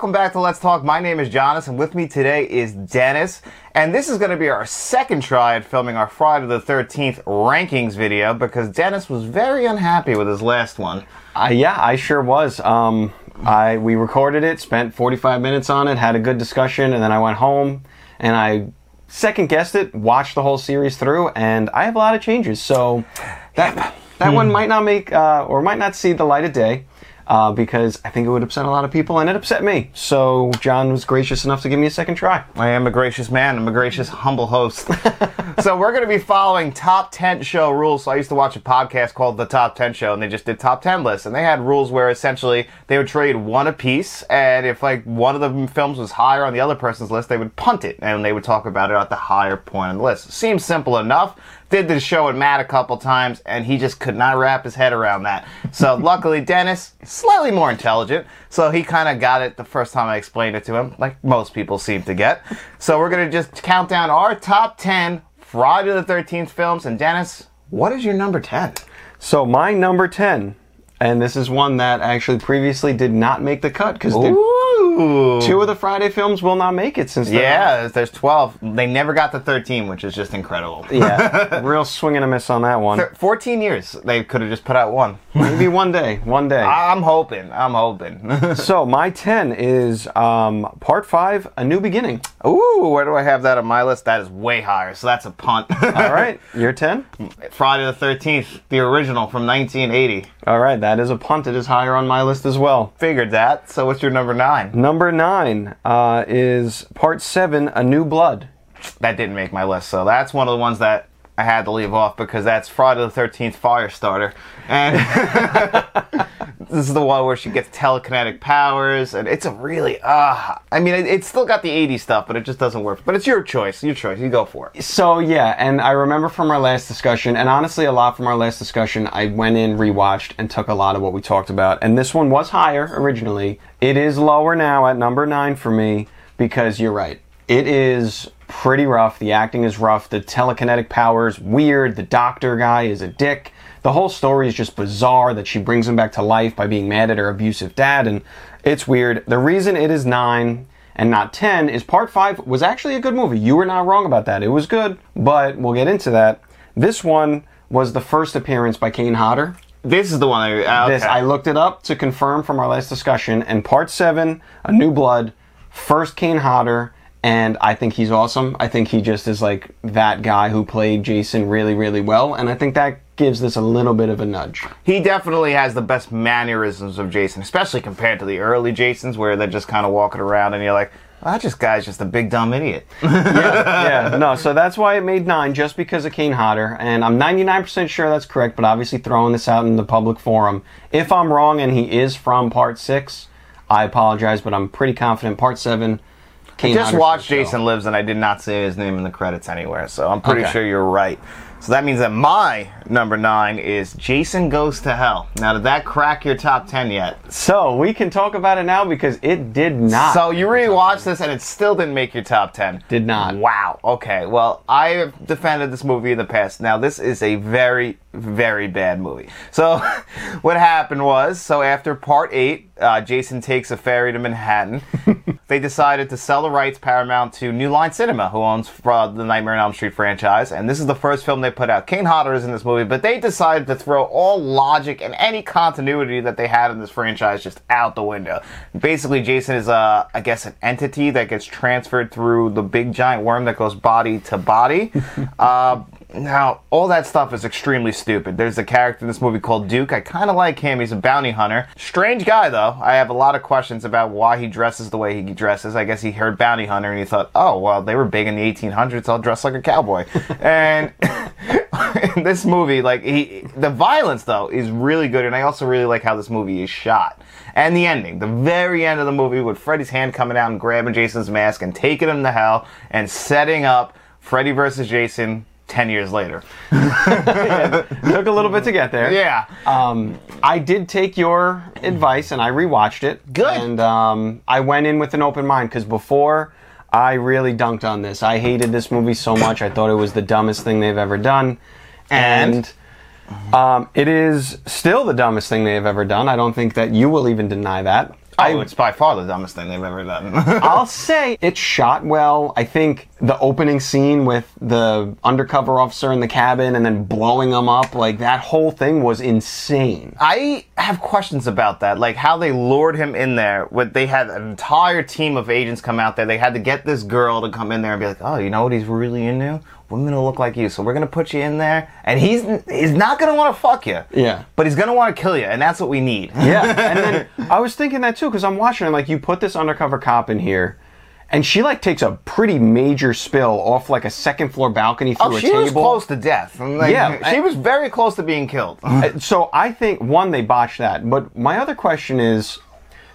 welcome back to Let's Talk. My name is Jonas, and with me today is Dennis. And this is going to be our second try at filming our Friday the 13th rankings video because Dennis was very unhappy with his last one. Uh, yeah, I sure was. Um, I we recorded it, spent 45 minutes on it, had a good discussion, and then I went home and I second guessed it, watched the whole series through, and I have a lot of changes. So that that one might not make uh, or might not see the light of day. Uh, because I think it would upset a lot of people, and it upset me. So John was gracious enough to give me a second try. I am a gracious man. I'm a gracious, humble host. so we're going to be following top 10 show rules. So I used to watch a podcast called The Top 10 Show, and they just did top 10 lists. And they had rules where essentially they would trade one a piece, and if like one of the films was higher on the other person's list, they would punt it, and they would talk about it at the higher point on the list. Seems simple enough did the show with Matt a couple times, and he just could not wrap his head around that. So luckily, Dennis, slightly more intelligent, so he kind of got it the first time I explained it to him, like most people seem to get. So we're gonna just count down our top ten Friday the Thirteenth films, and Dennis, what is your number ten? So my number 10, and this is one that actually previously did not make the cut because two of the Friday films will not make it since Yeah, there's 12. They never got to 13, which is just incredible. yeah, real swing and a miss on that one. Thir- 14 years, they could have just put out one. Maybe one day, one day. I'm hoping. I'm hoping. so my 10 is um, part five, A New Beginning. Ooh, where do I have that on my list? That is way higher, so that's a punt. All right, your 10? Friday the 13th, the original from 1980. All right, that is a punt. It is higher on my list as well. Figured that. So what's your number nine? Number nine uh, is part seven, A New Blood. That didn't make my list, so that's one of the ones that I had to leave off because that's Friday the 13th Firestarter. And this is the one where she gets telekinetic powers, and it's a really, ah, I mean, it, it's still got the 80s stuff, but it just doesn't work. But it's your choice, your choice. You go for it. So yeah, and I remember from our last discussion, and honestly, a lot from our last discussion, I went in, rewatched, and took a lot of what we talked about. And this one was higher originally. It is lower now at number nine for me because you're right. It is pretty rough. The acting is rough. The telekinetic powers weird. The doctor guy is a dick. The whole story is just bizarre that she brings him back to life by being mad at her abusive dad, and it's weird. The reason it is nine and not 10 is part 5 was actually a good movie. You were not wrong about that. It was good, but we'll get into that. This one was the first appearance by Kane Hodder. This is the one I, ah, okay. This I looked it up to confirm from our last discussion and part 7, A New Blood, first Kane Hodder and I think he's awesome. I think he just is like that guy who played Jason really really well and I think that gives this a little bit of a nudge. He definitely has the best mannerisms of Jason, especially compared to the early Jasons where they're just kind of walking around and you're like, well, that just guy's just a big dumb idiot. yeah, yeah, no. So that's why it made nine, just because of Kane Hodder, and I'm 99% sure that's correct. But obviously, throwing this out in the public forum, if I'm wrong and he is from Part Six, I apologize, but I'm pretty confident Part Seven. Kane Just Hodder's watched. Jason Lives and I did not see his name in the credits anywhere, so I'm pretty Okay. sure you're right. So that means that my number nine is Jason Goes to Hell. Now, did that crack your top 10 yet? So we can talk about it now because it did not. So you rewatched this and it still didn't make your top 10. Did not. Wow. Okay. Well, I have defended this movie in the past. Now, this is a very, very bad movie. So, what happened was, so after part eight, uh, Jason takes a ferry to Manhattan. they decided to sell the rights, Paramount, to New Line Cinema, who owns uh, the Nightmare on Elm Street franchise. And this is the first film they put out. Kane Hodder is in this movie, but they decided to throw all logic and any continuity that they had in this franchise just out the window. Basically, Jason is, uh, I guess, an entity that gets transferred through the big giant worm that goes body to body. uh, now, all that stuff is extremely stupid. There's a character in this movie called Duke. I kind of like him. He's a bounty hunter. Strange guy, though. I have a lot of questions about why he dresses the way he dresses. I guess he heard bounty hunter and he thought, oh, well, they were big in the 1800s. I'll dress like a cowboy. and in this movie, like, he, the violence, though, is really good. And I also really like how this movie is shot. And the ending, the very end of the movie with Freddy's hand coming out and grabbing Jason's mask and taking him to hell and setting up Freddy versus Jason 10 years later. Took a little bit to get there. Yeah. Um, I did take your advice and I rewatched it. Good. And um, I went in with an open mind because before I really dunked on this. I hated this movie so much. I thought it was the dumbest thing they've ever done. And? um, it is still the dumbest thing they have ever done. I don't think that you will even deny that. Oh, it's by far the dumbest thing they've ever done. I'll say it's shot well. I think the opening scene with the undercover officer in the cabin and then blowing them up, like that whole thing was insane. I have questions about that, like how they lured him in there. With they had an entire team of agents come out there. They had to get this girl to come in there and be like, "Oh, you know what he's really into? Women who look like you. So we're gonna put you in there, and he's he's not gonna want to fuck you. Yeah. but he's gonna want to kill you, and that's what we need. Yeah, and then I was thinking that too because I'm watching it. Like you put this undercover cop in here, and she like takes a pretty major spill off like a second floor balcony through Oh, a she table. was close to death. Like, Yeah, she I- was very close to being killed. Uh, So I think one they botched that, but my other question is,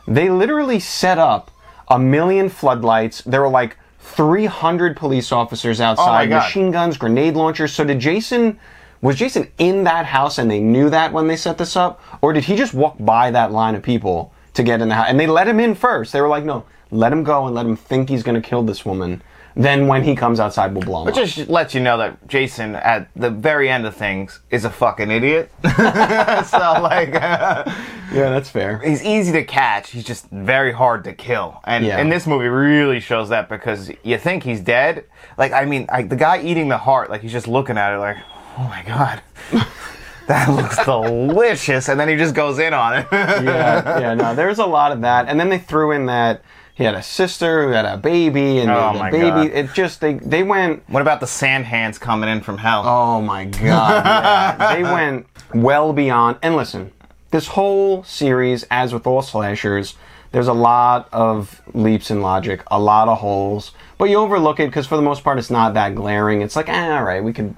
they literally set up a million floodlights. There were like 300 police officers oh outside, God. machine guns, grenade launchers. So did Jason? Was Jason in that house and they knew that when they set this up, or did he just walk by that line of people to get in the house? And they let him in first. They were like, "No, let him go and let him think he's going to kill this woman." Then when he comes outside, we'll blow him But up. just lets you know that Jason, at the very end of things, is a fucking idiot. so like, yeah, that's fair. he's easy to catch. He's just very hard to kill. And Yeah. and this movie really shows that because you think he's dead. Like I mean, like the guy eating the heart, like he's just looking at it like, oh my god. That looks delicious, and then he just goes in on it. yeah, yeah, no, there's a lot of that, and then they threw in that he had a sister who had a baby, and Oh the, baby. God. It just they they went. what about the sand hands coming in from hell? Oh my god, yeah. they went well beyond. And listen, this whole series, as with all slashers, there's a lot of leaps in logic, a lot of holes, but you overlook it because for the most part, it's not that glaring. It's like, eh, all right, we could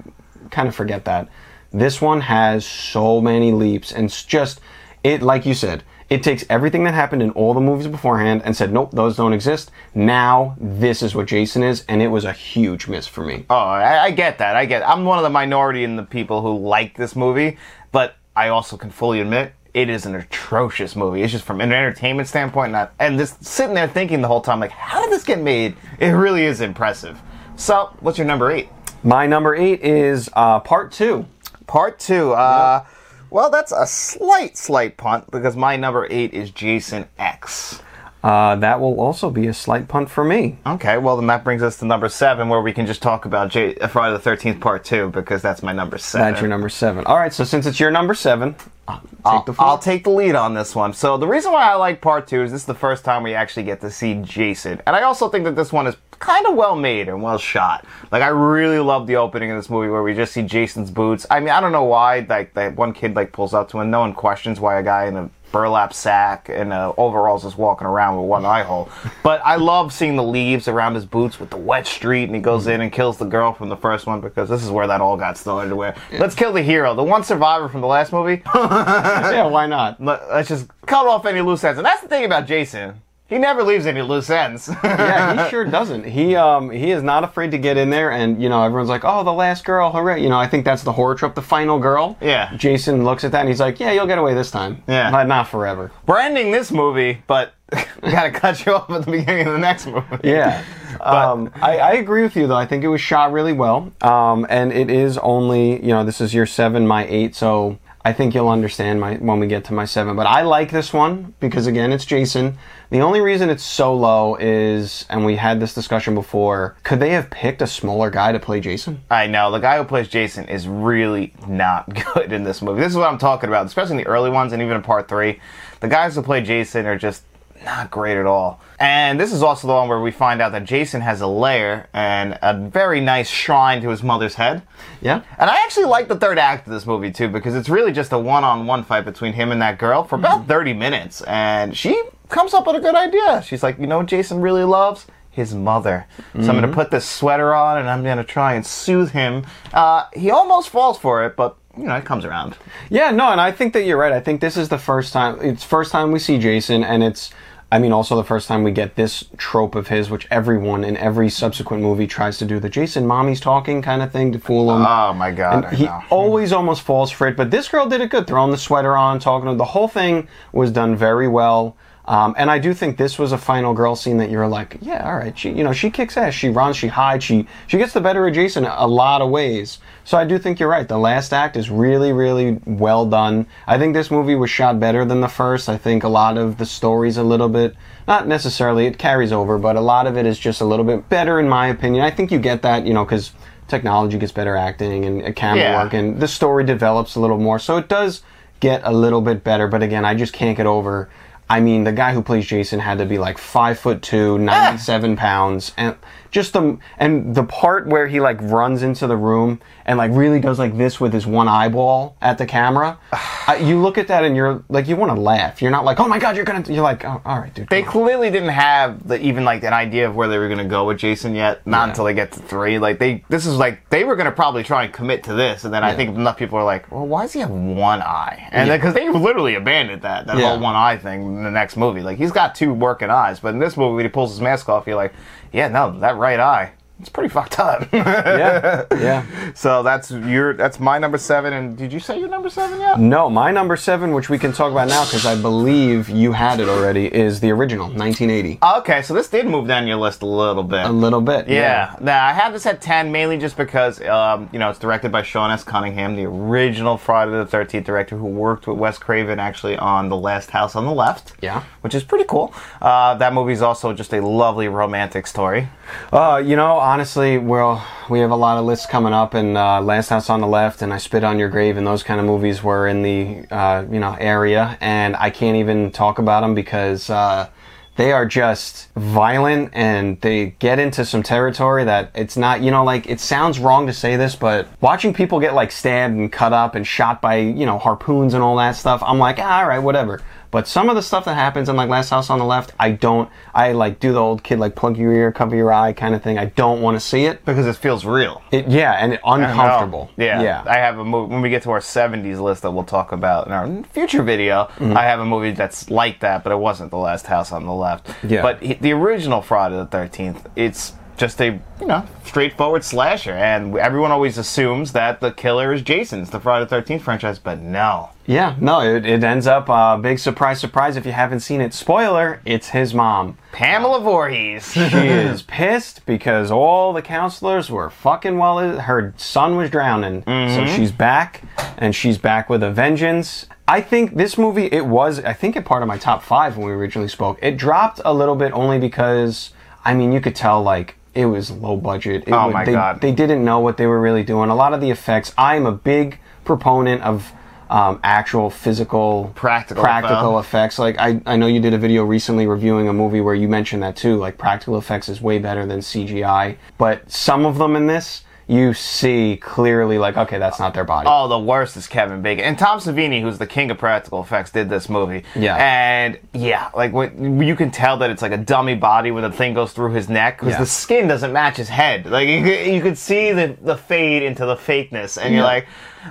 kind of forget that. This one has so many leaps, and it's just it, like you said. It takes everything that happened in all the movies beforehand and said, nope, those don't exist. Now, this is what Jason is, and it was a huge miss for me. Oh, I, I get that. I get. I'm one of the minority in the people who like this movie, but I also can fully admit it is an atrocious movie. It's just from an entertainment standpoint, not and just sitting there thinking the whole time, like, how did this get made? It really is impressive. So, what's your number eight? My number eight is uh, part two. Part two. Uh, well, that's a slight, slight punt because my number eight is Jason X. Uh, that will also be a slight punt for me. Okay, well then that brings us to number seven, where we can just talk about J- Friday the Thirteenth Part Two because that's my number seven. That's your number seven. All right, so since it's your number seven, uh, take I'll, the. I'll take the lead on this one. So the reason why I like part two is this is the first time we actually get to see Jason, and I also think that this one is kind of well made and well shot. Like I really love the opening of this movie where we just see Jason's boots. I mean, I don't know why like that one kid like pulls up to him. No one questions why a guy in a burlap sack and uh, overalls is walking around with one eye hole. But I love seeing the leaves around his boots with the wet street, and he goes in and kills the girl from the first one because this is where that all got started. Where let's kill the hero, the one survivor from the last movie. yeah, why not? Let's just cut off any loose ends. And that's the thing about Jason. He never leaves any loose ends. yeah, he sure doesn't. He um he is not afraid to get in there, and you know everyone's like, oh, the last girl, hooray! You know, I think that's the horror trope, the final girl. Yeah. Jason looks at that and he's like, yeah, you'll get away this time. Yeah. but not forever. We're ending this movie, but we gotta cut you off at the beginning of the next movie. Yeah. um, I, I agree with you though. I think it was shot really well. Um, and it is only, you know, this is your seven, my eight, so I think you'll understand my when we get to my seven. But I like this one because again, it's Jason. The only reason it's so low is, and we had this discussion before, could they have picked a smaller guy to play Jason? I know the guy who plays Jason is really not good in this movie. This is what I'm talking about, especially in the early ones and even in part three. The guys who play Jason are just not great at all. And this is also the one where we find out that Jason has a lair and a very nice shrine to his mother's head. Yeah. And I actually like the third act of this movie too because it's really just a one-on-one fight between him and that girl for about 30 minutes and she comes up with a good idea. She's like, "You know what Jason really loves? His mother. So I'm going to put this sweater on and I'm going to try and soothe him." Uh, he almost falls for it, but you know, it comes around. Yeah, no, and I think that you're right. I think this is the first time it's first time we see Jason and it's I mean also the first time we get this trope of his which everyone in every subsequent movie tries to do the Jason mommy's talking kind of thing to fool him. Oh my god, I he know. always almost falls for it, but this girl did it good, throwing the sweater on, talking to him. The whole thing was done very well. Um, and I do think this was a final girl scene that you're like, yeah, all right, she, you know, she kicks ass, she runs, she hides, she she gets the better of Jason a lot of ways. So I do think you're right. The last act is really, really well done. I think this movie was shot better than the first. I think a lot of the story's a little bit, not necessarily, it carries over, but a lot of it is just a little bit better in my opinion. I think you get that, you know, because technology gets better acting and camera Yeah. work, and the story develops a little more. So it does get a little bit better. But again, I just can't get over. I mean, the guy who plays Jason had to be like five foot two, ah! 97 pounds, and just the and the part where he like runs into the room and like really does like this with his one eyeball at the camera. uh, you look at that and you're like, you want to laugh. You're not like, oh my god, you're gonna. You're like, oh, all right, dude. They come on." clearly didn't have the, even like an idea of where they were going to go with Jason yet. Not Yeah. until they get to three. Like they, this is like they were going to probably try and commit to this, and then I think enough people are like, well, why does he have one eye? And Yeah. because they literally abandoned that that Yeah. whole one eye thing in the next movie. Like he's got two working eyes, but in this movie when he pulls his mask off, you're like, yeah, no, that right eye. It's pretty fucked up. yeah, yeah. So that's your that's my number seven. And did you say your number seven yet? No, my number seven, which we can talk about now because I believe you had it already, is the original 1980. Okay, so this did move down your list a little bit. A little bit. Yeah. Now I have this at ten mainly just because um, you know it's directed by Sean S. Cunningham, the original Friday the Thirteenth director who worked with Wes Craven actually on The Last House on the Left. Yeah. Which is pretty cool. Uh, that is also just a lovely romantic story. Uh, you know, honestly, well, we have a lot of lists coming up, and uh, Last House on the Left, and I Spit on Your Grave, and those kind of movies were in the uh, you know area, and I can't even talk about them because uh, they are just violent, and they get into some territory that it's not. You know, like it sounds wrong to say this, but watching people get like stabbed and cut up and shot by you know harpoons and all that stuff, I'm like, ah, all right, whatever. But some of the stuff that happens in like Last House on the Left, I don't. I like do the old kid like plug your ear, cover your eye kind of thing. I don't want to see it. Because it feels real. It yeah, and uncomfortable. Yeah, yeah. I have a movie when we get to our '70s list that we'll talk about in our future video. Mm-hmm. I have a movie that's like that, but it wasn't The Last House on the Left. Yeah. But he- the original Friday the Thirteenth, it's just a you know straightforward slasher, and everyone always assumes that the killer is Jason's the Friday the Thirteenth franchise, but no. yeah, no, it, it ends up uh, big surprise, surprise. If you haven't seen it, spoiler, it's his mom. Pamela Voorhees. She is pissed because all the counselors were fucking well. Her son was drowning, so she's back, and she's back with a vengeance. I think this movie, it was, I think, a part of my top five when we originally spoke. It dropped a little bit only because, I mean, you could tell like it was low budget. It Oh my they, God. They didn't know what they were really doing. A lot of the effects. I'm a big proponent of. Um, actual physical Practical practical effect. effects like I, I know you did a video recently reviewing a movie where you mentioned that too like practical effects is way better than cgi but some of them in this you see clearly like okay that's not their body Oh, the worst is Kevin Bacon and Tom Savini, who's the king of practical effects, did this movie. Yeah. and yeah, like when, you can tell that it's like a dummy body when the thing goes through his neck because Yeah. the skin doesn't match his head. Like you you could see the the fade into the fakeness, and you're like,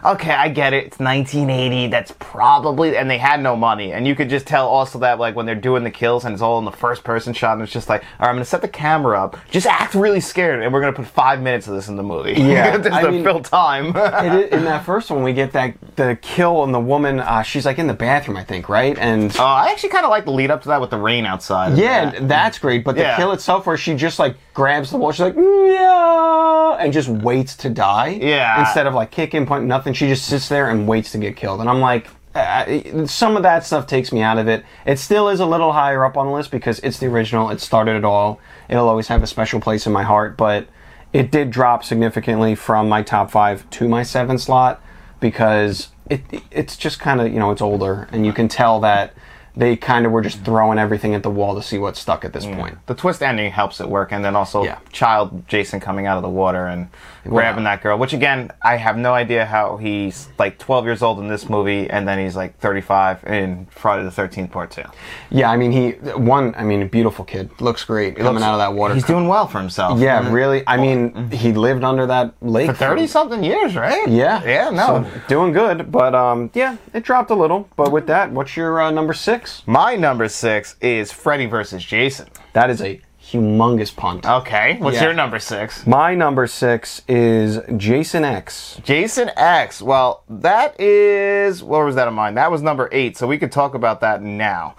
okay, I get it. It's 1980. That's probably, and they had no money, and you could just tell also that like when they're doing the kills and it's all in the first person shot, and it's just like, all right, I'm gonna set the camera up, just act really scared, and we're gonna put five minutes of this in the movie. Yeah, just I to mean- fill time. It in that first one we get that the kill and the woman uh, she's like in the bathroom i think right and Uh, I actually kind of like the lead up to that with the rain outside. yeah that. that's great but the Yeah. kill itself where she just like grabs the wall she's like yeah and just waits to die Yeah. instead of like kicking punch nothing she just sits there and waits to get killed and i'm like uh, some of that stuff takes me out of it. It still is a little higher up on the list because it's the original. It started it all. It'll always have a special place in my heart, but it did drop significantly from my top five to my seven slot because it it's just kind of you know it's older and you can tell that they kind of were just mm. throwing everything at the wall to see what stuck at this mm. point. the twist ending helps it work, and then also Yeah. child Jason coming out of the water and grabbing that girl. Which again, I have no idea how he's like 12 years old in this movie, and then he's like 35 in Friday the 13th Part Two. Yeah, I mean he one I mean a beautiful kid looks great coming Looks- out of that water. He's doing well for himself. yeah, really. I mean he lived under that lake for 30 something years, right? Yeah. yeah, no. So, doing good, but um, yeah, it dropped a little. But with that, what's your uh, number six? My number six is Freddy versus Jason. That is a humongous punt. Okay, what's Yeah. your number six? My number six is Jason X. Jason X. Well, that is where was that of mine? That was number eight, so we could talk about that now.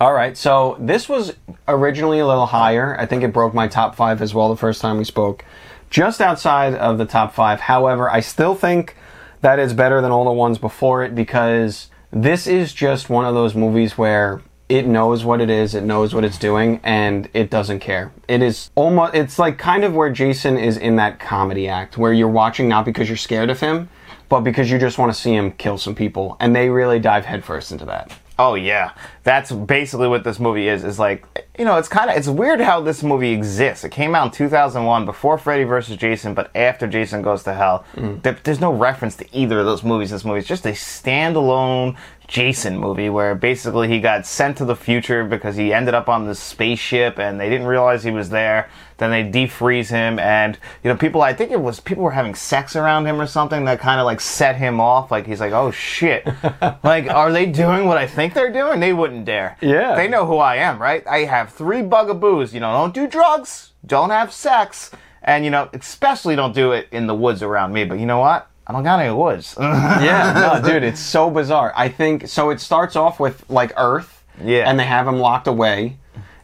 All right, so this was originally a little higher. I think it broke my top five as well the first time we spoke. Just outside of the top five. However, I still think that is better than all the ones before it because this is just one of those movies where it knows what it is, it knows what it's doing, and it doesn't care. It is almost, it's like kind of where Jason is in that comedy act where you're watching not because you're scared of him, but because you just want to see him kill some people. And they really dive headfirst into that. Oh yeah, that's basically what this movie is. Is like, you know, it's kind of it's weird how this movie exists. It came out in 2001, before Freddy vs. Jason, but after Jason Goes to Hell. Mm-hmm. There, there's no reference to either of those movies. This movie is just a standalone Jason movie where basically he got sent to the future because he ended up on this spaceship and they didn't realize he was there. Then they defreeze him and you know people I think it was people were having sex around him or something that kind of like set him off. Like he's like oh shit. Like are they doing what I think they're doing? They wouldn't dare. Yeah. they know who I am right? I have three bugaboos. You know don't do drugs. Don't have sex. And you know especially don't do it in the woods around me. But you know what I don't got any woods yeah, no, dude, it's so bizarre. I think so. It starts off with like Earth, Yeah. and they have him locked away,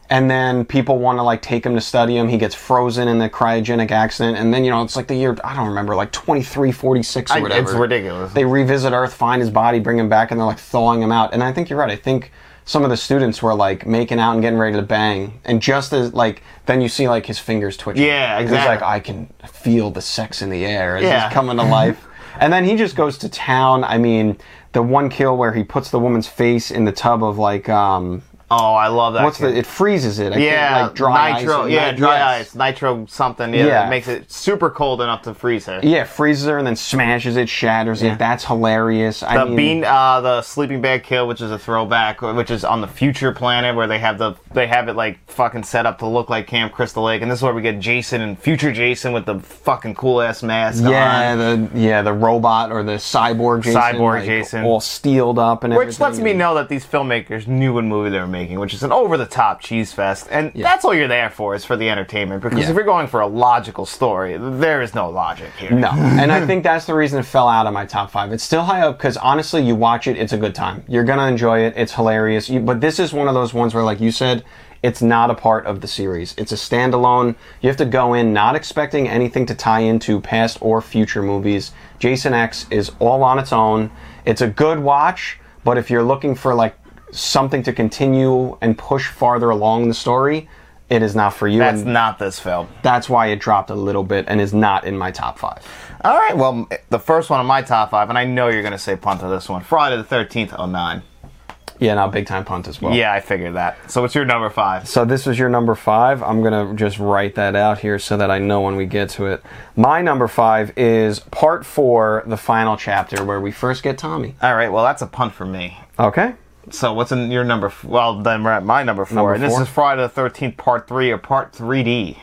and then people want to like take him to study him. He gets frozen in the cryogenic accident, and then you know it's like the year I don't remember, like twenty three forty six or I- whatever. it's ridiculous. They revisit Earth, find his body, bring him back, and they're like thawing him out. And I think you're right. I think some of the students were like making out and getting ready to bang, and just as like then you see like his fingers twitching. Yeah, He's exactly. like I can feel the sex in the air as Yeah. he's coming to life. And then he just goes to town. I mean, the one kill where he puts the woman's face in the tub of like um oh I love that what's kid. the it freezes it. I Yeah, like dry nitro. ice. yeah, nit- dry yes. ice, nitro something. Yeah, Yeah. that makes it super cold enough to freeze her. Yeah, freezes her and then smashes it, shatters it. That's hilarious. I The mean, bean, uh, the sleeping bag kill, which is a throwback, which is on the future planet where they have the they have it like fucking set up to look like Camp Crystal Lake, and this is where we get Jason and future Jason with the fucking cool ass mask yeah, on. the yeah the robot or the cyborg Jason, Cyborg like, Jason. all steeled up and Which everything. lets me know that these filmmakers knew what movie they were making, which is an over-the-top cheese fest, and that's all you're there for is for the entertainment. Because Yeah. if you're going for a logical story, there is no logic here. No, and I think that's the reason it fell out of my top five. It's still high up because honestly, you watch it, it's a good time. You're gonna enjoy it. It's hilarious. You, but this is one of those ones where, like you said, it's not a part of the series. It's a standalone. You have to go in not expecting anything to tie into past or future movies. Jason X is all on its own. It's a good watch, but if you're looking for like something to continue and push farther along the story, it is not for you. That's and not this film. that's why it dropped a little bit and is not in my top five. All right, well, the first one of my top five, and I know you're going to say punt to this one Friday the 13th, 09. Yeah, now big time punt as well. Yeah, I figured that. So what's your number five? So this was your number five. I'm gonna just write that out here so that I know when we get to it. My number five is part four, the final chapter, where we first get Tommy. All right, well, that's a punt for me. Okay. So what's in your number? F- well, then we're at my number four. Number and this four? is Friday the 13th, part three or part 3D.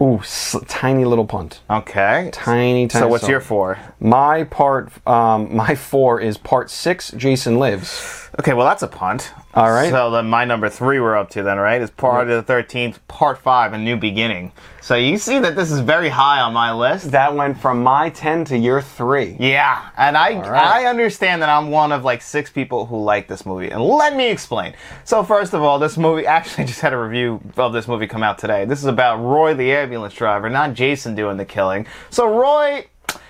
Ooh, s- tiny little punt. Okay. Tiny, tiny. So what's song. your four? My part, um, my four is part six. Jason lives. Okay, well, that's a punt. All right. So then my number three we're up to then, right? Is part of the 13th, part five, A New Beginning. So you see that this is very high on my list. That went from my ten to your three. Yeah, and I right. I understand that I'm one of like six people who like this movie, and let me explain. So first of all, this movie actually just had a review of this movie come out today. This is about Roy, the ambulance driver, not Jason doing the killing. So Roy,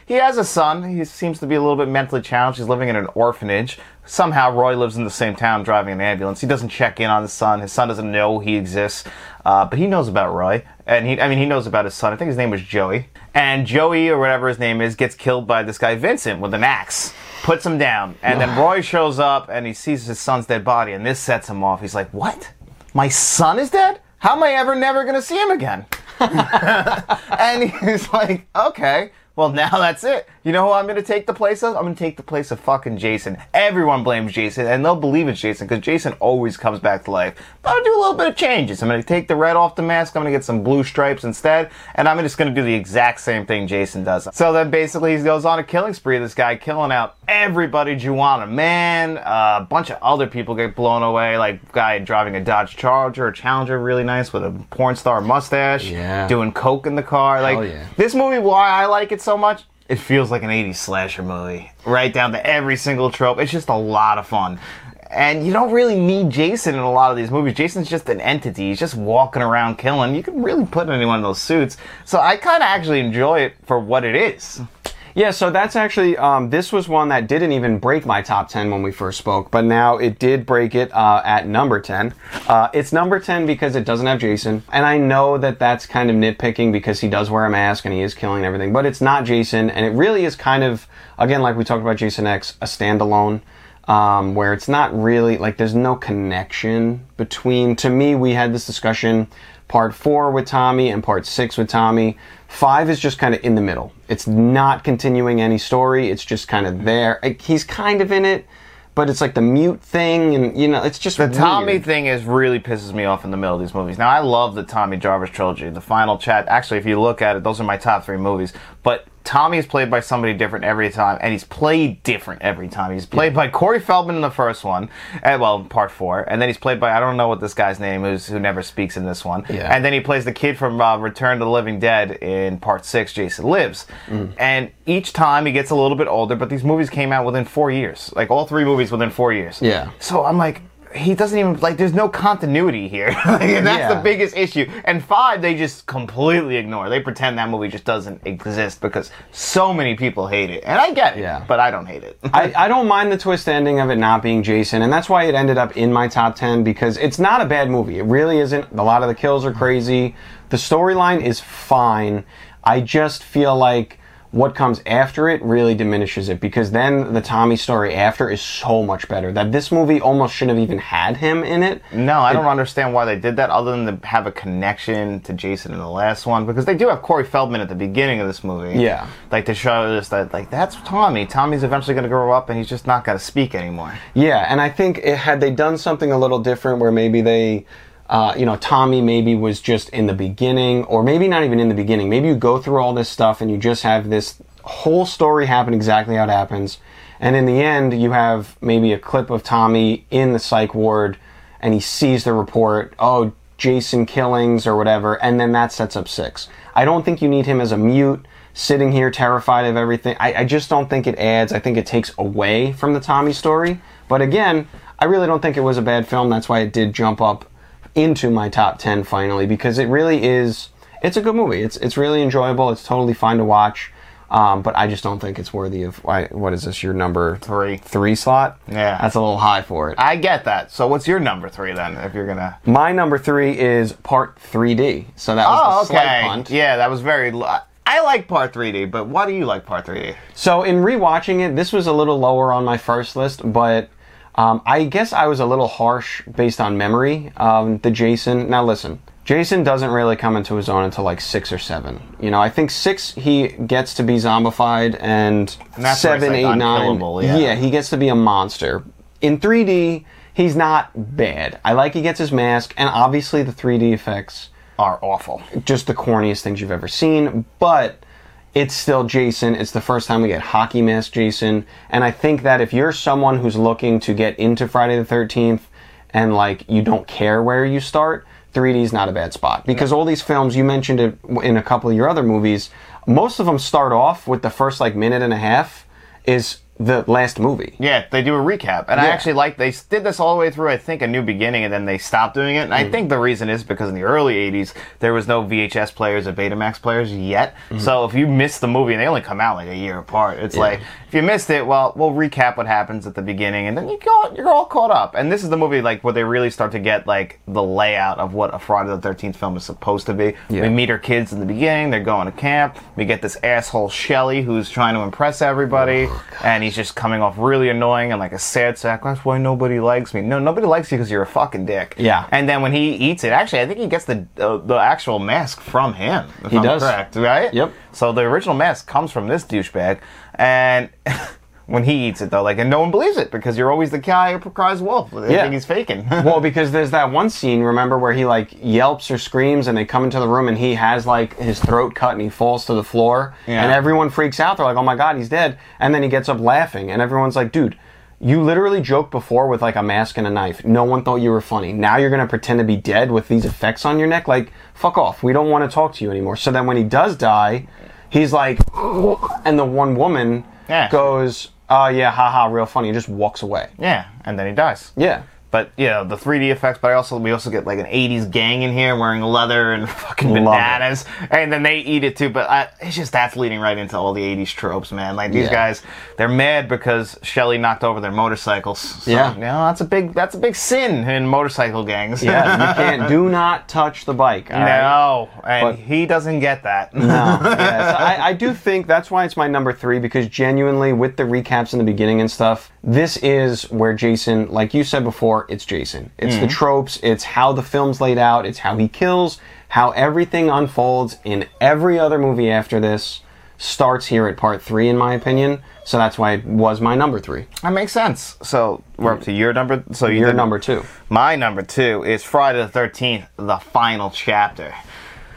he has a son. He seems to be a little bit mentally challenged. He's living in an orphanage. Somehow Roy lives in the same town driving an ambulance. He doesn't check in on his son. His son doesn't know he exists, uh, but he knows about Roy, and he I mean he knows about his son. I think his name was Joey. And Joey or whatever his name is gets killed by this guy Vincent with an axe. Puts him down, and then Roy shows up and he sees his son's dead body, and this sets him off. He's like, "What? My son is dead? How am I ever never gonna see him again?" and he's like, okay, well, now that's it. You know who I'm going to take the place of? I'm going to take the place of fucking Jason. Everyone blames Jason, and they'll believe it's Jason because Jason always comes back to life. But I'll do a little bit of changes. I'm going to take the red off the mask. I'm going to get some blue stripes instead, and I'm just going to do the exact same thing Jason does. So then basically he goes on a killing spree. This guy killing out everybody. Juana Man, uh, a bunch of other people get blown away. Like guy driving a Dodge Charger, a Challenger, really nice with a porn star mustache. Yeah. Doing coke in the car. Like yeah. this movie, why I like it so much, it feels like an 80s slasher movie. Right down to every single trope. It's just a lot of fun. And you don't really need Jason in a lot of these movies. Jason's just an entity. He's just walking around killing. You can really put anyone in those suits. So I kind of actually enjoy it for what it is. Yeah, so that's actually um, this was one that didn't even break my top ten when we first spoke, but now it did break it uh, at number ten. Uh, it's number ten because it doesn't have Jason, and I know that that's kind of nitpicking because he does wear a mask and he is killing everything, but it's not Jason, and it really is kind of again like we talked about Jason X, a standalone. Um, where it's not really like there's no connection between. To me, we had this discussion part four with Tommy and part six with Tommy. Five is just kind of in the middle. It's not continuing any story. It's just kind of there. He's kind of in it, but it's like the mute thing, and you know, it's just The Tommy thing is really pisses me off in the middle of these movies. Now I love the Tommy Jarvis trilogy. The final chat. Actually, if you look at it, those are my top three movies. But Tommy is played by somebody different every time, and he's played different every time. He's played by Corey Feldman in the first one, and well, part four, and then he's played by I don't know what this guy's name is, who never speaks in this one. Yeah. And then he plays the kid from uh, Return to the Living Dead in part six, Jason Lives. Mm. And each time he gets a little bit older, but these movies came out within four years, like all three movies within four years. Yeah. So I'm like, he doesn't even like. There's no continuity here, Like, and that's Yeah. the biggest issue. And five, they just completely ignore. They pretend that movie just doesn't exist because so many people hate it, and I get it. Yeah. But I don't hate it. I, I don't mind the twist ending of it not being Jason, and that's why it ended up in my top 10 because it's not a bad movie. It really isn't. A lot of the kills are crazy. The storyline is fine. I just feel like what comes after it really diminishes it because then the Tommy story after is so much better that this movie almost shouldn't have even had him in it. no, I don't understand why they did that, other than to have a connection to Jason in the last one, because they do have Corey Feldman at the beginning of this movie. Yeah. Like to show us that, like that's Tommy. Tommy's eventually going to grow up, and he's just not going to speak anymore. Yeah, and I think it, had they done something a little different, where maybe they, uh, you know, Tommy maybe was just in the beginning, or maybe not even in the beginning. Maybe you go through all this stuff and you just have this whole story happen exactly how it happens, and in the end, you have maybe a clip of Tommy in the psych ward, and he sees the report. Oh, Jason killings or whatever, and then that sets up six. I don't think you need him as a mute sitting here terrified of everything. I, I just don't think it adds. I think it takes away from the Tommy story. But again, I really don't think it was a bad film. That's why it did jump up into my top 10 finally because it really is it's a good movie. It's it's really enjoyable. It's totally fine to watch. Um, but I just don't think it's worthy of why, what is this your number Three. three slot? Yeah. that's a little high for it. I get that. So what's your number three then? If you're gonna. My number three is Part 3D. So that was Oh, okay. punt. Yeah, that was very. L- I like Part 3D, but why do you like Part 3D? So in rewatching it, this was a little lower on my first list, but um, I guess I was a little harsh based on memory. Um, the Jason. Now listen, Jason doesn't really come into his own until like six or seven. You know, I think six he gets to be zombified, and, And that's where it's, seven, eight, nine. unkillable, yeah. he gets to be a monster. In 3D, he's not bad. I like he gets his mask, and obviously the 3D effects Are awful. just the corniest things you've ever seen, but it's still Jason. It's the first time we get hockey mask Jason. And I think that if you're someone who's looking to get into Friday the 13th and like you don't care where you start, 3D is not a bad spot. Because all these films, you mentioned it in a couple of your other movies, most of them start off with the first like minute and a half is the last movie. Yeah, they do a recap, and I actually like they did this all the way through. I think a New Beginning, and then they stopped doing it. And Mm. I think the reason is because in the early '80s there was no VHS players or Betamax players yet. Mm-hmm. So if you miss the movie, and they only come out like a year apart, it's like if you missed it, well, we'll recap what happens at the beginning, and then you go, you're all caught up. And this is the movie like where they really start to get like the layout of what a Friday the Thirteenth film is supposed to be. Yeah. We meet our kids in the beginning. They're going to camp. We get this asshole Shelly who's trying to impress everybody, Oh, and he's just coming off really annoying and like a sad sack. That's why nobody likes me. No, nobody likes you because you're a fucking dick. Yeah. And then when he eats it, actually, I think he gets the uh, the actual mask from him. If He I'm does. correct, right? Yep. So the original mask comes from this douchebag, and. When he eats it, though, like, and no one believes it because you're always the guy who cries wolf. They Yeah. think he's faking. well, because there's that one scene, remember, where he like yelps or screams and they come into the room and he has like his throat cut and he falls to the floor Yeah. and everyone freaks out. They're like, oh my god, he's dead. And then he gets up laughing and everyone's like, dude, you literally joked before with like a mask and a knife. No one thought you were funny. Now you're going to pretend to be dead with these effects on your neck? Like, fuck off. We don't want to talk to you anymore. So then when he does die, he's like, and the one woman Yeah. goes, Oh yeah, haha, real funny. He just walks away. Yeah, and then he dies. Yeah. But you know the 3D effects, but I also we also get like an 80s gang in here wearing leather and fucking Love it. bananas, and then they eat it too. But I, it's just that's leading right into all the 80s tropes, man. Like these Yeah. guys, they're mad because Shelly knocked over their motorcycles. So, Yeah. you know that's a big that's a big sin in motorcycle gangs. Yeah, you can't. Do not touch the bike. all right? no, and But- he doesn't get that. No, I, I do think that's why it's my number three because genuinely, with the recaps in the beginning and stuff, this is where Jason, like you said before, it's Jason. It's the mm-hmm. tropes, it's how the film's laid out, it's how he kills, how everything unfolds in every other movie after this starts here at part three, in my opinion. So that's why it was my number three. That makes sense. So we're up to your number. So you Your number two. My number two is Friday the Thirteenth, the final chapter.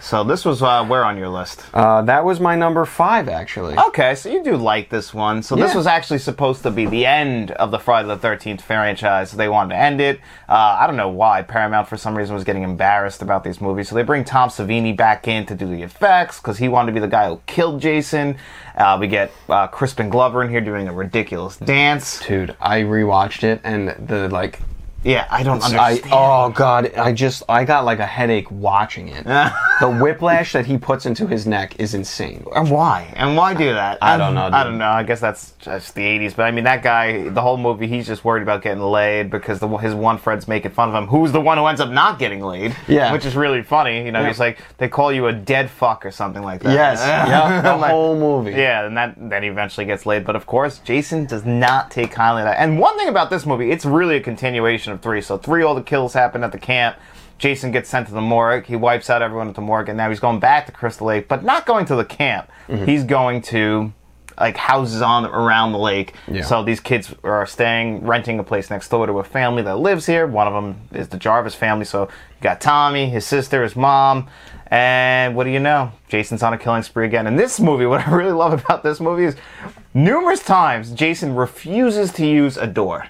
So this was uh, where on your list? Uh, that was my number five, actually. Okay, so you do like this one. So this was actually supposed to be the end of the Friday the Thirteenth franchise. They wanted to end it. Uh, I don't know why. Paramount for some reason was getting embarrassed about these movies, so they bring Tom Savini back in to do the effects because he wanted to be the guy who killed Jason. Uh, we get uh, Crispin Glover in here doing a ridiculous dance. Dude, I rewatched it and the like Yeah, I don't I oh god, I just I got like a headache watching it. the whiplash that he puts into his neck is insane. And why? And why do that? I don't know, I don't know. I guess that's just the '80s. But I mean, that guy, the whole movie, he's just worried about getting laid because the, his one friend's making fun of him. Who's the one who ends up not getting laid? Yeah. which is really funny. You know, Yeah. he's like they call you a dead fuck or something like that. Yes, yeah, the whole movie. Yeah, and that then he eventually gets laid. But of course, Jason does not take kindly to that. And one thing about this movie, it's really a continuation of three. So three, all the kills happen at the camp. Jason gets sent to the morgue. He wipes out everyone at the morgue, and now he's going back to Crystal Lake, but not going to the camp. Mm-hmm. He's going to like houses on around the lake. Yeah. So these kids are staying, renting a place next door to a family that lives here. One of them is the Jarvis family. So you got Tommy, his sister, his mom, and what do you know? Jason's on a killing spree again. And this movie, what I really love about this movie is numerous times Jason refuses to use a door.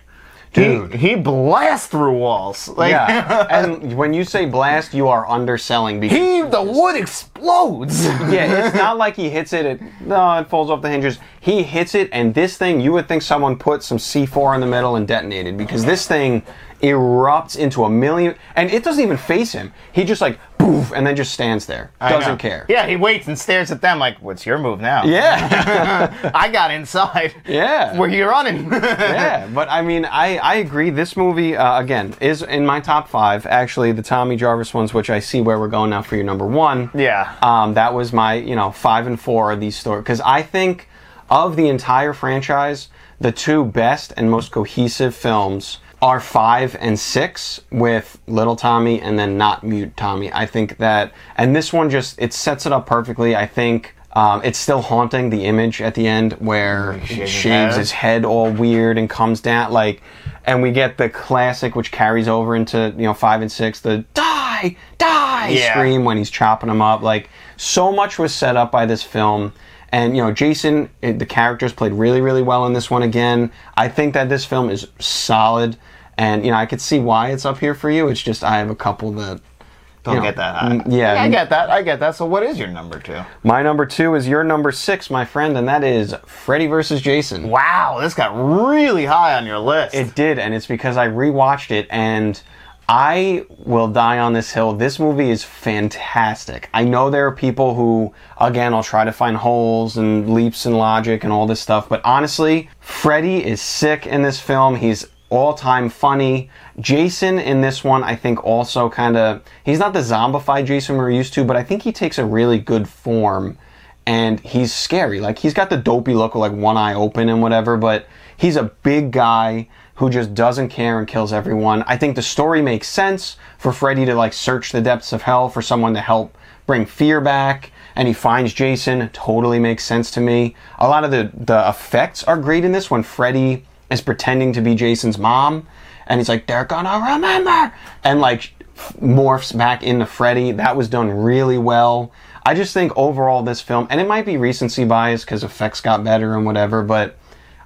Dude. He, he blasts through walls. Like, Yeah, and when you say blast, you are underselling because he, the wood explodes. yeah, it's not like he hits it. It no, it falls off the hinges. He hits it, and this thing, you would think someone put some C4 in the middle and detonated because this thing erupts into a million, and it doesn't even face him. He just like poof, and then just stands there, I doesn't care. Yeah, he waits and stares at them like, "What's your move now?" Yeah, I got inside. Yeah. Where you running? yeah. But I mean, I I agree. This movie uh, again is in my top five. Actually, the Tommy Jarvis ones, which I see where we're going now for your number one. Yeah. Um, that was my you know five and four of these stories because I think of the entire franchise, the two best and most cohesive films are five and six with Little Tommy and then not Mute Tommy. I think that, and this one just it sets it up perfectly. I think. Um, it's still haunting the image at the end where he shaves his shaves head. his head all weird and comes down like, and we get the classic which carries over into you know five and six the die die Yeah. scream when he's chopping him up. Like so much was set up by this film. And you know, Jason, the characters played really, really well in this one again. I think that this film is solid, and you know, I could see why it's up here for you. It's just I have a couple that Don't you know, get that. high. mm, yeah. I get that. I get that. So, what is your number two? my number two is your number six, my friend, and that is Freddy versus Jason. Wow, this got really high on your list. It did, and it's because I rewatched it and I will die on this hill. This movie is fantastic. I know there are people who, again, I'll try to find holes and leaps in logic and all this stuff, but honestly, Freddy is sick in this film. He's all time funny. Jason in this one, I think, also kind of, he's not the zombified Jason we're used to, but I think he takes a really good form and he's scary. Like he's got the dopey look, with like one eye open and whatever, but he's a big guy who just doesn't care and kills everyone. I think the story makes sense for Freddy to like search the depths of hell for someone to help bring fear back. And he finds Jason. Totally makes sense to me. A lot of the the effects are great in this when Freddy is pretending to be Jason's mom, and he's like, "They're gonna remember," and like morphs back into Freddy. That was done really well. I just think overall this film, and it might be recency bias because effects got better and whatever, but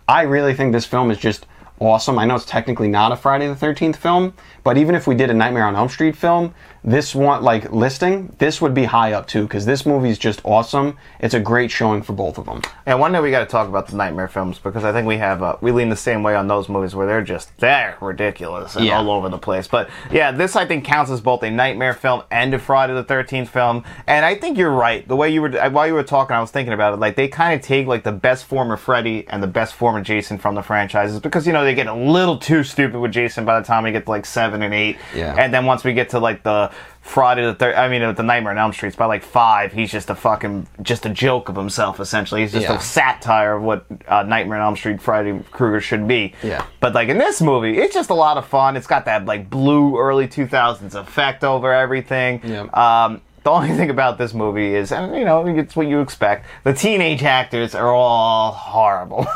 I really think this film is just awesome. I know it's technically not a Friday the 13th film, but even if we did a Nightmare on Elm Street film, this one like listing, this would be high up too because this movie is just awesome. It's a great showing for both of them. And one day we got to talk about the nightmare films because I think we have uh, we lean the same way on those movies where they're just they're ridiculous and Yeah. all over the place. But yeah, this I think counts as both a nightmare film and a Friday the Thirteenth film. And I think you're right. The way you were while you were talking, I was thinking about it. Like they kind of take like the best form of Freddy and the best form of Jason from the franchises because you know they get a little too stupid with Jason by the time we get to like seven and eight. Yeah. And then once we get to like the Friday the third, I mean, the Nightmare on Elm Street's by like five. He's just a fucking, just a joke of himself. Essentially, he's just Yeah. a satire of what uh, Nightmare on Elm Street Freddy Krueger should be. Yeah. But like in this movie, it's just a lot of fun. It's got that like blue early two thousands effect over everything. Yeah. Um, the only thing about this movie is, and you know, it's what you expect. The teenage actors are all horrible.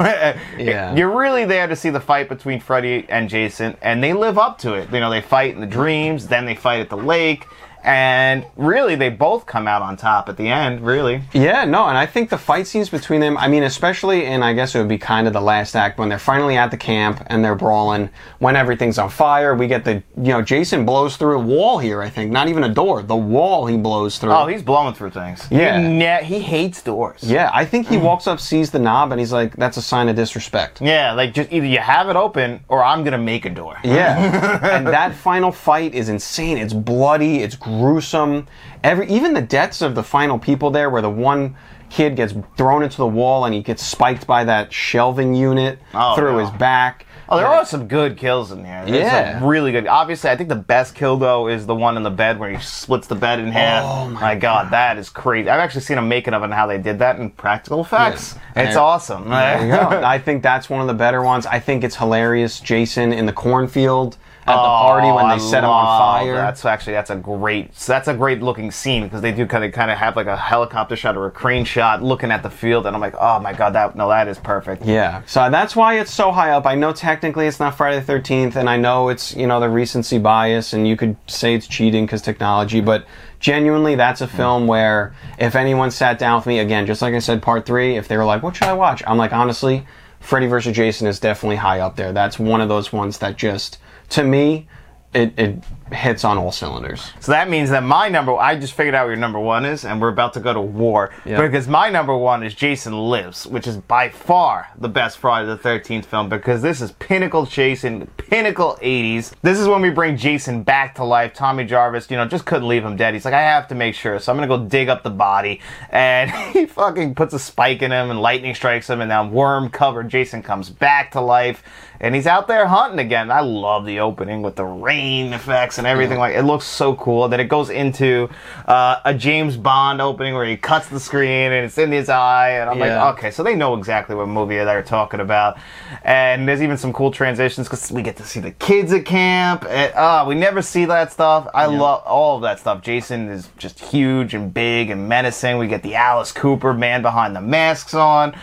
Yeah. You're really there to see the fight between Freddy and Jason, and they live up to it. You know, they fight in the dreams, then they fight at the lake, and really, they both come out on top at the end. Really, Yeah, no, and I think the fight scenes between them, I mean, especially in, I guess it would be kind of the last act when they're finally at the camp and they're brawling, when everything's on fire. We get the, you know, Jason blows through a wall here, I think. Not even a door, the wall he blows through. oh, he's blowing through things. Yeah. he, ne- he hates doors. yeah, I think he mm. walks up, sees the knob, and he's like, that's a sign of disrespect. Yeah, like just either you have it open or I'm gonna make a door. Yeah, and that final fight is insane. It's bloody. It's gruesome. Every even the deaths of the final people there, where the one kid gets thrown into the wall and he gets spiked by that shelving unit Oh, through no. his back. Oh, there are some good kills in here. There's Yeah. really good. Obviously, I think the best kill though is the one in the bed where he splits the bed in half. Oh, my god, that is crazy. I've actually seen a making of and how they did that in practical effects. Yeah. It's There- awesome. There you go. I think that's one of the better ones. I think it's hilarious. Jason in the cornfield at the party when Oh, they set him on oh, fire. That's actually that's a great that's a great looking scene because they do kind of kind of have like a helicopter shot or a crane shot looking at the field and I'm like oh my god that no that is perfect. Yeah, so that's why it's so high up. I know technically it's not Friday the Thirteenth, and I know it's you know the recency bias, and you could say it's cheating because technology, but genuinely, that's a hmm. film where if anyone sat down with me again, just like I said, part three, if they were like, "What should I watch?" I'm like, honestly, Freddy vs. Jason is definitely high up there. That's one of those ones that just, to me, it, it hits on all cylinders. So that means that my number, I just figured out what your number one is, and we're about to go to war. Because my number one is Jason Lives, which is by far the best Friday the 13th film because this is pinnacle Jason, pinnacle 80s. This is when we bring Jason back to life. Tommy Jarvis, you know, just couldn't leave him dead. He's like, I have to make sure, so I'm gonna go dig up the body. And he fucking puts a spike in him, and lightning strikes him, and now worm covered Jason comes back to life. And he's out there hunting again. I love the opening with the rain effects and everything. Like it looks so cool. Then it goes into uh, a James Bond opening where he cuts the screen and it's in his eye, and I'm Yeah. like, okay, so they know exactly what movie they're talking about. And there's even some cool transitions because we get to see the kids at camp. And, uh, we never see that stuff. I love all of that stuff. Jason is just huge and big and menacing. We get the Alice Cooper man behind the masks on.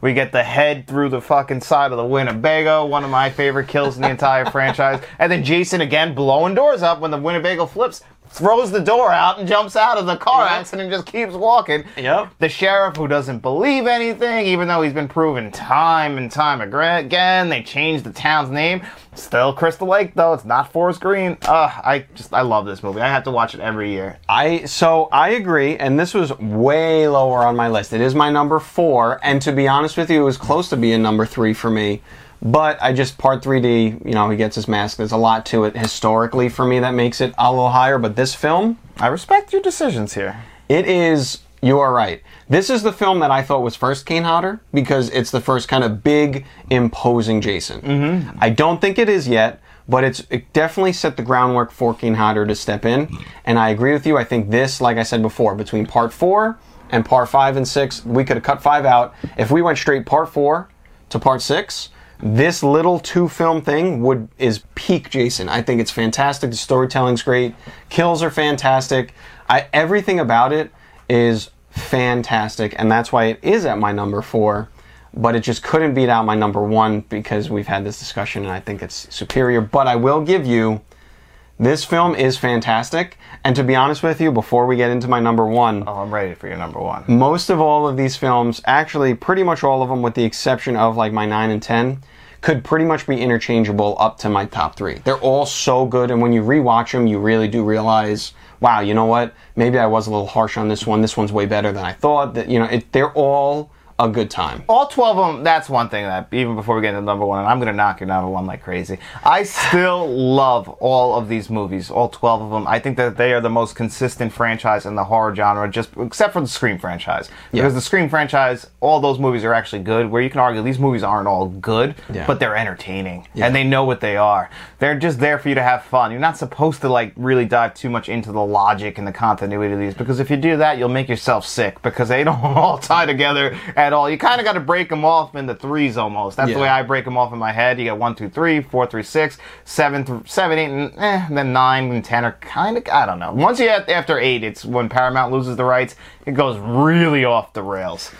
We get the head through the fucking side of the Winnebago, one of my favorite kills in the entire franchise. And then Jason again blowing doors up when the Winnebago flips, throws the door out and jumps out of the car Yep. accident and just keeps walking. Yep. The sheriff who doesn't believe anything, even though he's been proven time and time again. They changed the town's name. Still Crystal Lake though. It's not Forest Green. Ugh, I just I love this movie. I have to watch it every year. I so I agree, and this was way lower on my list. It is my number four, and to be honest with you, it was close to being number three for me. But I just part 3D, you know, he gets his mask. There's a lot to it historically for me that makes it a little higher. But this film, I respect your decisions here. it is. You are right. This is the film that I thought was first Kane Hodder because it's the first kind of big, imposing Jason. Mm-hmm. I don't think it is yet, but it's it definitely set the groundwork for Kane Hodder to step in. And I agree with you. I think this, like I said before, between part four and part five and six, we could have cut five out. If we went straight part four to part six, this little two film thing would is peak Jason. I think it's fantastic. The storytelling's great. Kills are fantastic. I everything about it is fantastic, and that's why it is at my number four. But it just couldn't beat out my number one because we've had this discussion, and I think it's superior. But I will give you this film is fantastic. And to be honest with you, before we get into my number one, Oh, I'm ready for your number one. most of all of these films, actually pretty much all of them with the exception of like my 9 and 10, could pretty much be interchangeable up to my top three. They're all so good, and when you rewatch them, you really do realize, wow, you know what? Maybe I was a little harsh on this one. This one's way better than I thought. That you know, it, they're all a good time. all 12 of them that's one thing that even before we get into number one and i'm going to knock your number one like crazy. I still love all of these movies all 12 of them i think that they are the most consistent franchise in the horror genre just except for the scream franchise. Because the scream franchise all those movies are actually good where you can argue these movies aren't all good Yeah. but they're entertaining and they know what they are. They're just there for you to have fun. You're not supposed to like really dive too much into the logic and the continuity of these because if you do that you'll make yourself sick because they don't all tie together at all. You kind of got to break them off into threes almost. That's the way i break them off in my head. You got one two three four three six seven th- seven eight and, eh, and then nine and ten are kind of i don't know. Once you get after eight it's when paramount loses the rights it goes really off the rails.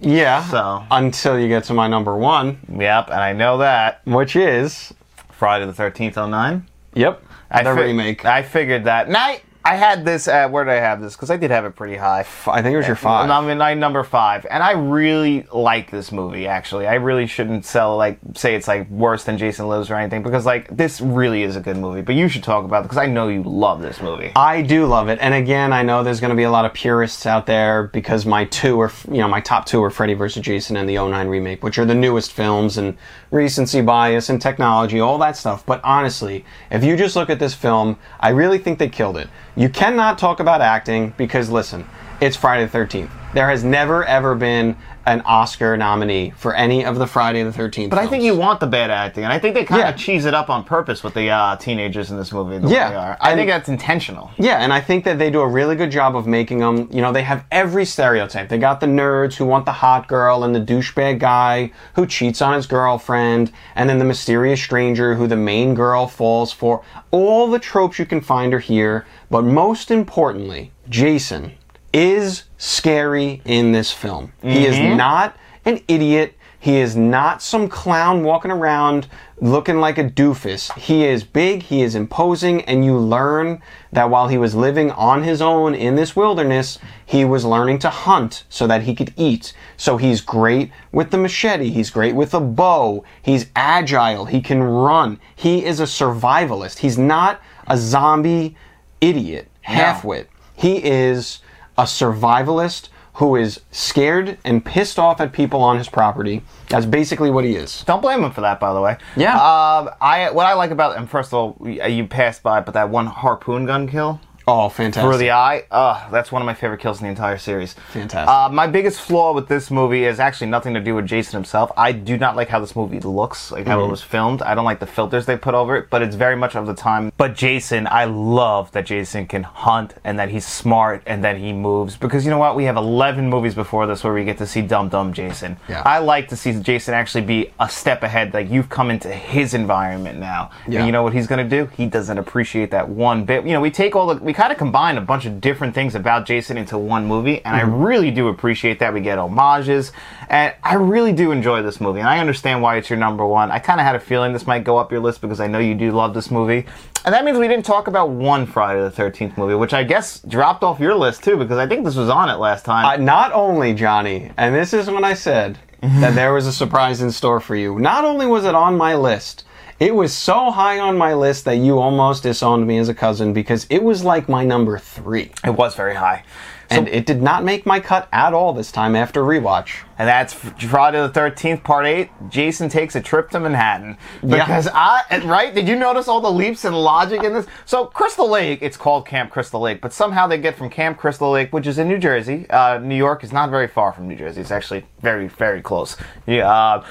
Yeah. So- until you get to my number one, yep and i know that. Which is friday the 13th on 09 yep, I the fi- remake. I figured that. And I, I had this at, where did I have this? Because I did have it pretty high. I think it was your five. I'm in like number five. And I really like this movie, actually. I really shouldn't sell, like, say it's like worse than Jason Lives or anything, because, like, this really is a good movie. But you should talk about it, because I know you love this movie. I do love it, and again, I know there's going to be a lot of purists out there because my two are, you know, my top two are Freddy vs. Jason and the 09 remake, which are the newest films and recency bias and technology, all that stuff. But honestly, if you just look at this film, I really think they killed it. You cannot talk about acting because listen, it's Friday the 13th. There has never ever been an Oscar nominee for any of the Friday the 13th. But I think you want the bad acting, and I think they kind Yeah. of cheese it up on purpose with the uh, teenagers in this movie. The Yeah, way they are. I and- think that's intentional. Yeah, and I think that they do a really good job of making them, you know, they have every stereotype. They got the nerds who want the hot girl and the douchebag guy who cheats on his girlfriend, and then the mysterious stranger who the main girl falls for. All the tropes you can find are here, but most importantly, Jason is scary in this film. He is mm-hmm. not an idiot. He is not some clown walking around looking like a doofus. He is big, he is imposing, and you learn that while he was living on his own in this wilderness, he was learning to hunt so that he could eat. So he's great with the machete, he's great with a bow, he's agile, he can run. He is a survivalist. He's not a zombie idiot, halfwit. He is a survivalist who is scared and pissed off at people on his property. That's basically what he is. Don't blame him for that, by the way. Yeah. Um, I what I like about him, first of all, you you passed by, but that one harpoon gun kill. Oh, fantastic. through the eye. Uh, that's one of my favorite kills in the entire series. Fantastic. Uh, my biggest flaw with this movie is actually nothing to do with Jason himself. I do not like how this movie looks, like Mm-hmm. how it was filmed. I don't like the filters they put over it, but it's very much of the time. But Jason, I love that Jason can hunt and that he's smart and that he moves because you know what? We have 11 movies before this where we get to see Dumb Dumb Jason. Yeah. I like to see Jason actually be a step ahead. Like you've come into his environment now. Yeah. And you know what he's going to do? He doesn't appreciate that one bit. You know, we take all the, we kind of combine a bunch of different things about Jason into one movie, and I really do appreciate that. We get homages, and I really do enjoy this movie, and I understand why it's your number one. I kind of had a feeling this might go up your list because I know you do love this movie. And that means we didn't talk about one Friday the 13th movie, which I guess dropped off your list too, because I think this was on it last time. Uh, not only, Johnny, and this is when I said that there was a surprise in store for you, not only was it on my list, it was so high on my list that you almost disowned me as a cousin because it was like my number three. it was very high. And it did not make my cut at all this time after rewatch. And that's Friday the Thirteenth, Part Eight. Jason takes a trip to Manhattan Yeah. because I right. Did you notice all the leaps in logic in this? So Crystal Lake, it's called Camp Crystal Lake, but somehow they get from Camp Crystal Lake, which is in New Jersey. Uh, New York is not very far from New Jersey. It's actually very, very close. Yeah. Uh,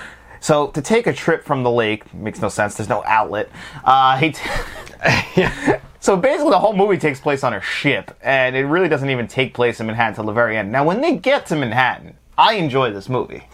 so to take a trip from the lake makes no sense. There's no outlet. Uh, he. T- So basically, the whole movie takes place on a ship, and it really doesn't even take place in Manhattan till the very end. Now, when they get to Manhattan, I enjoy this movie.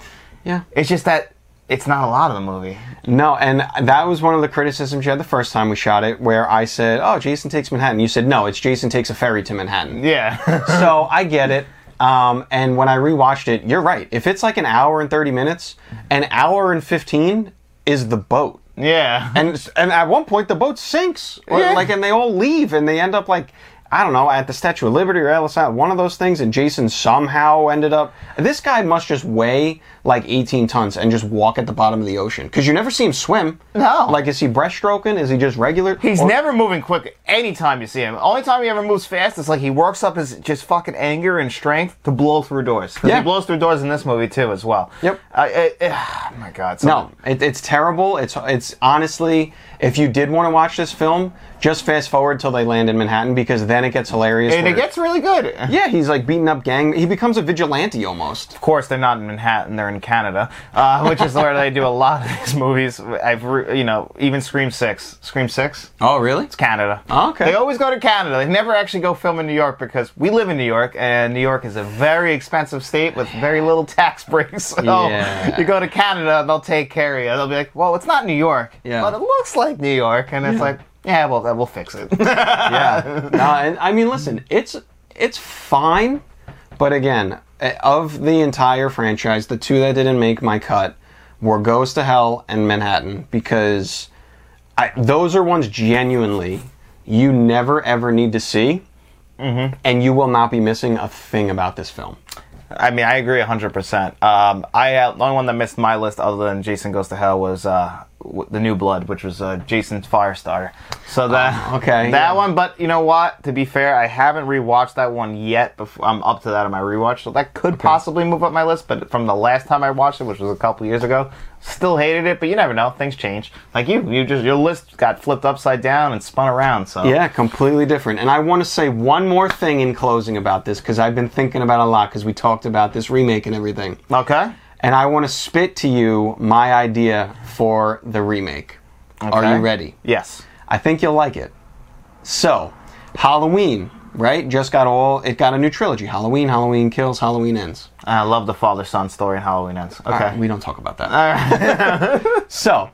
Yeah. It's just that it's not a lot of the movie. No, and that was one of the criticisms you had the first time we shot it, where I said, "Oh, Jason takes Manhattan." You said, "No, it's Jason takes a ferry to Manhattan." Yeah. so I get it. Um, and when I rewatched it, you're right. If it's like an hour and thirty minutes, an hour and fifteen is the boat. yeah. And and at one point the boat sinks, or Yeah. like, and they all leave, and they end up like I don't know, at the Statue of Liberty or Ellis Island, one of those things, and Jason somehow ended up. This guy must just weigh like 18 tons and just walk at the bottom of the ocean because you never see him swim. No. Like, is he breaststroking? Is he just regular? He's Or- never moving quick anytime you see him. Only time he ever moves fast is like he works up his just fucking anger and strength to blow through doors. Yeah. He blows through doors in this movie too, as well. Yep. I, I, oh my god. No, it, it's terrible. It's it's honestly, if you did want to watch this film, just fast forward till they land in Manhattan because then it gets hilarious. And it gets really good. yeah, he's like beating up gang. He becomes a vigilante almost. Of course, they're not in Manhattan; they're in Canada, uh, which is where they do a lot of these movies. I've, re- you know, even Scream Six, Scream Six, Oh, really? It's Canada. Oh, okay. They always go to Canada. They never actually go film in New York because we live in New York, and New York is a very expensive state with very little tax breaks. So Yeah. you go to Canada, they'll take care of you. They'll be like, "Well, it's not New York, Yeah. but it looks like New York," and it's like, "Yeah, well, we'll fix it." yeah. No, and I mean, listen, it's it's fine, but again, of the entire franchise, the two that didn't make my cut were Goes to Hell and Manhattan because I, those are ones genuinely you never ever need to see, mm-hmm. and you will not be missing a thing about this film. I mean, I agree 100%. Um, I uh, the only one that missed my list other than Jason Goes to Hell was uh, w- The New Blood, which was uh, Jason's Firestarter. So that Oh, okay, that yeah. one. But you know what? To be fair, I haven't rewatched that one yet. Before I'm up to that on my rewatch, so that could possibly move up my list. But from the last time I watched it, which was a couple years ago, still hated it. But you never know; things change. Like you, you just your list got flipped upside down and spun around. So Yeah, completely different. And I want to say one more thing in closing about this because I've been thinking about it a lot because we talked about this remake and everything. okay. And I want to spit to you my idea for the remake. Okay. Are you ready? Yes. I think you'll like it. So, Halloween, right? Just got all, it got a new trilogy Halloween, Halloween Kills, Halloween Ends. I love the father son story in Halloween ends. Okay. Right, we don't talk about that. so,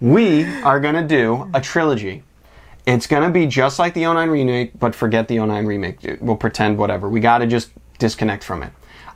we are going to do a trilogy. It's going to be just like the 09 remake, but forget the 09 remake. We'll pretend whatever. We got to just disconnect from it.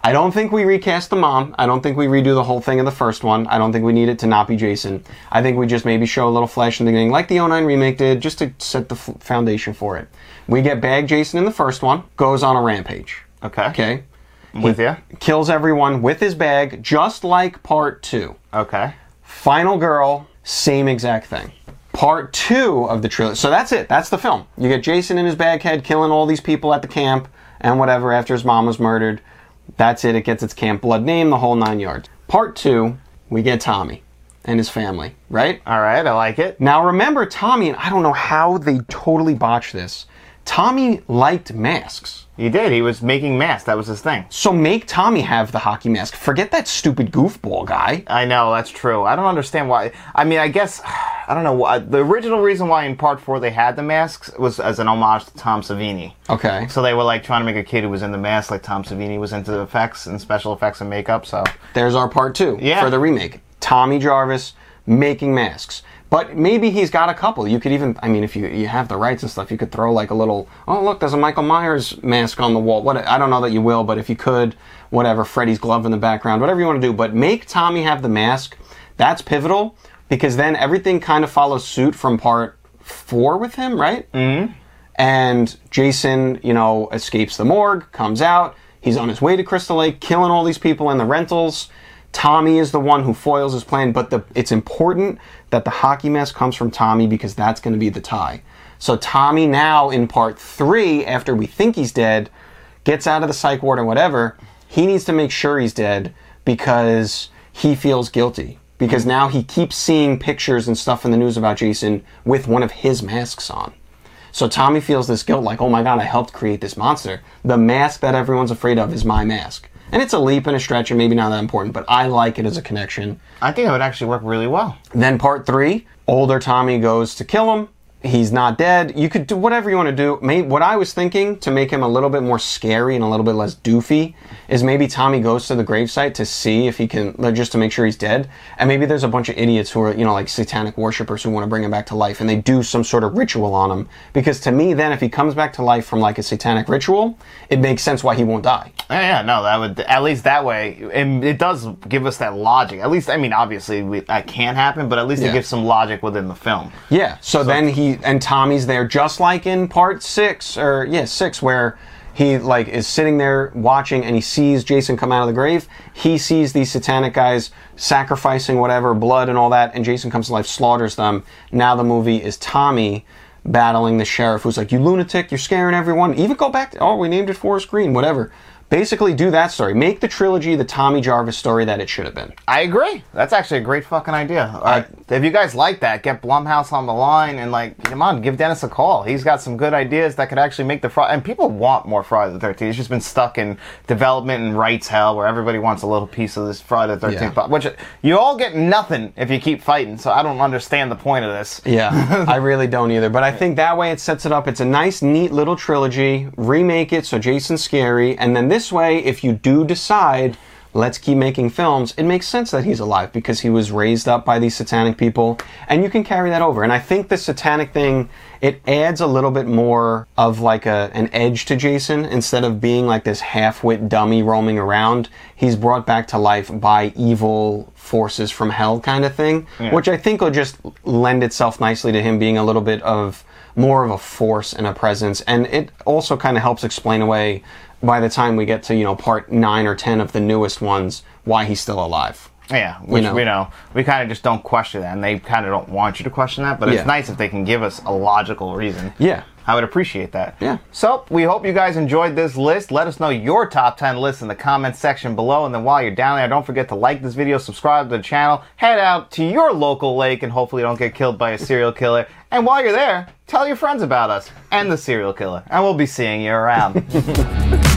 I don't think we recast the mom. I don't think we redo the whole thing in the first one. I don't think we need it to not be Jason. I think we just maybe show a little flash in the beginning, like the 09 remake did, just to set the f- foundation for it. We get Bag Jason in the first one, goes on a rampage. Okay. Okay? With you. Kills everyone with his bag, just like part two. Okay. Final Girl, same exact thing. Part two of the trilogy. So that's it. That's the film. You get Jason in his bag head killing all these people at the camp and whatever after his mom was murdered. That's it. It gets its camp blood name, the whole nine yards. Part two, we get Tommy and his family, right? All right. I like it. Now remember, Tommy, and I don't know how they totally botched this. Tommy liked masks. He did. He was making masks. That was his thing. So make Tommy have the hockey mask. Forget that stupid goofball guy. I know that's true. I don't understand why. I mean, I guess I don't know. why The original reason why in part four they had the masks was as an homage to Tom Savini. Okay. So they were like trying to make a kid who was in the mask like Tom Savini was into the effects and special effects and makeup. So There's our part two Yeah. for the remake. Tommy Jarvis making masks. But maybe he's got a couple. You could even, I mean, if you you have the rights and stuff, you could throw like a little. Oh, look, there's a Michael Myers mask on the wall. What I don't know that you will, but if you could, whatever, Freddy's glove in the background, whatever you want to do. But make Tommy have the mask. That's pivotal because then everything kind of follows suit from part four with him, right? Mm-hmm. And Jason, you know, escapes the morgue, comes out. He's on his way to Crystal Lake, killing all these people in the rentals. Tommy is the one who foils his plan, but the, it's important that the hockey mask comes from Tommy because that's going to be the tie. So Tommy now in part three, after we think he's dead, gets out of the psych ward or whatever. He needs to make sure he's dead because he feels guilty. Because now he keeps seeing pictures and stuff in the news about Jason with one of his masks on. So Tommy feels this guilt, like, oh my god, I helped create this monster. The mask that everyone's afraid of is my mask. And it's a leap and a stretch and maybe not that important, but I like it as a connection. I think it would actually work really well. Then part three, older Tommy goes to kill him. He's not dead. You could do whatever you want to do. May, what I was thinking to make him a little bit more scary and a little bit less doofy is maybe Tommy goes to the gravesite to see if he can, like, just to make sure he's dead. And maybe there's a bunch of idiots who are, you know, like satanic worshippers who want to bring him back to life and they do some sort of ritual on him. Because to me, then, if he comes back to life from like a satanic ritual, it makes sense why he won't die. Yeah, yeah, no, that would at least that way, and it does give us that logic. At least, I mean, obviously we, that can't happen, but at least Yeah. it gives some logic within the film. Yeah. So, then he and Tommy's there, just like in part six or yeah six, where he like is sitting there watching and he sees Jason come out of the grave. He sees these satanic guys sacrificing whatever blood and all that, and Jason comes to life, slaughters them. Now the movie is Tommy battling the sheriff, who's like, "You lunatic! You're scaring everyone." Even go back to oh, we named it Forest Green, whatever. Basically, do that story. Make the trilogy the Tommy Jarvis story that it should have been. I agree. That's actually a great fucking idea. Uh, if you guys like that, get Blumhouse on the line and like, come on, give Dennis a call. He's got some good ideas that could actually make the Friday. And people want more Friday the Thirteenth. It's just been stuck in development and rights hell, where everybody wants a little piece of this Friday the Thirteenth. Yeah. Which you all get nothing if you keep fighting. So I don't understand the point of this. Yeah, I really don't either. But I think that way it sets it up. It's a nice, neat little trilogy. Remake it so Jason's scary, and then this way, if you do decide let's keep making films, it makes sense that he's alive because he was raised up by these satanic people, and you can carry that over. And I think the satanic thing it adds a little bit more of like a an edge to Jason instead of being like this half-wit dummy roaming around. He's brought back to life by evil forces from hell kind of thing, which I think will just lend itself nicely to him being a little bit of more of a force and a presence and it also kind of helps explain away by the time we get to you know part 9 or 10 of the newest ones why he's still alive Yeah, which know. we know we kind of just don't question that, and they kind of don't want you to question that. But Yeah. it's nice if they can give us a logical reason. Yeah. I would appreciate that. Yeah. So we hope you guys enjoyed this list. Let us know your top 10 lists in the comments section below. And then while you're down there, don't forget to like this video, subscribe to the channel, head out to your local lake, and hopefully don't get killed by a serial killer. And while you're there, tell your friends about us and the serial killer. And we'll be seeing you around.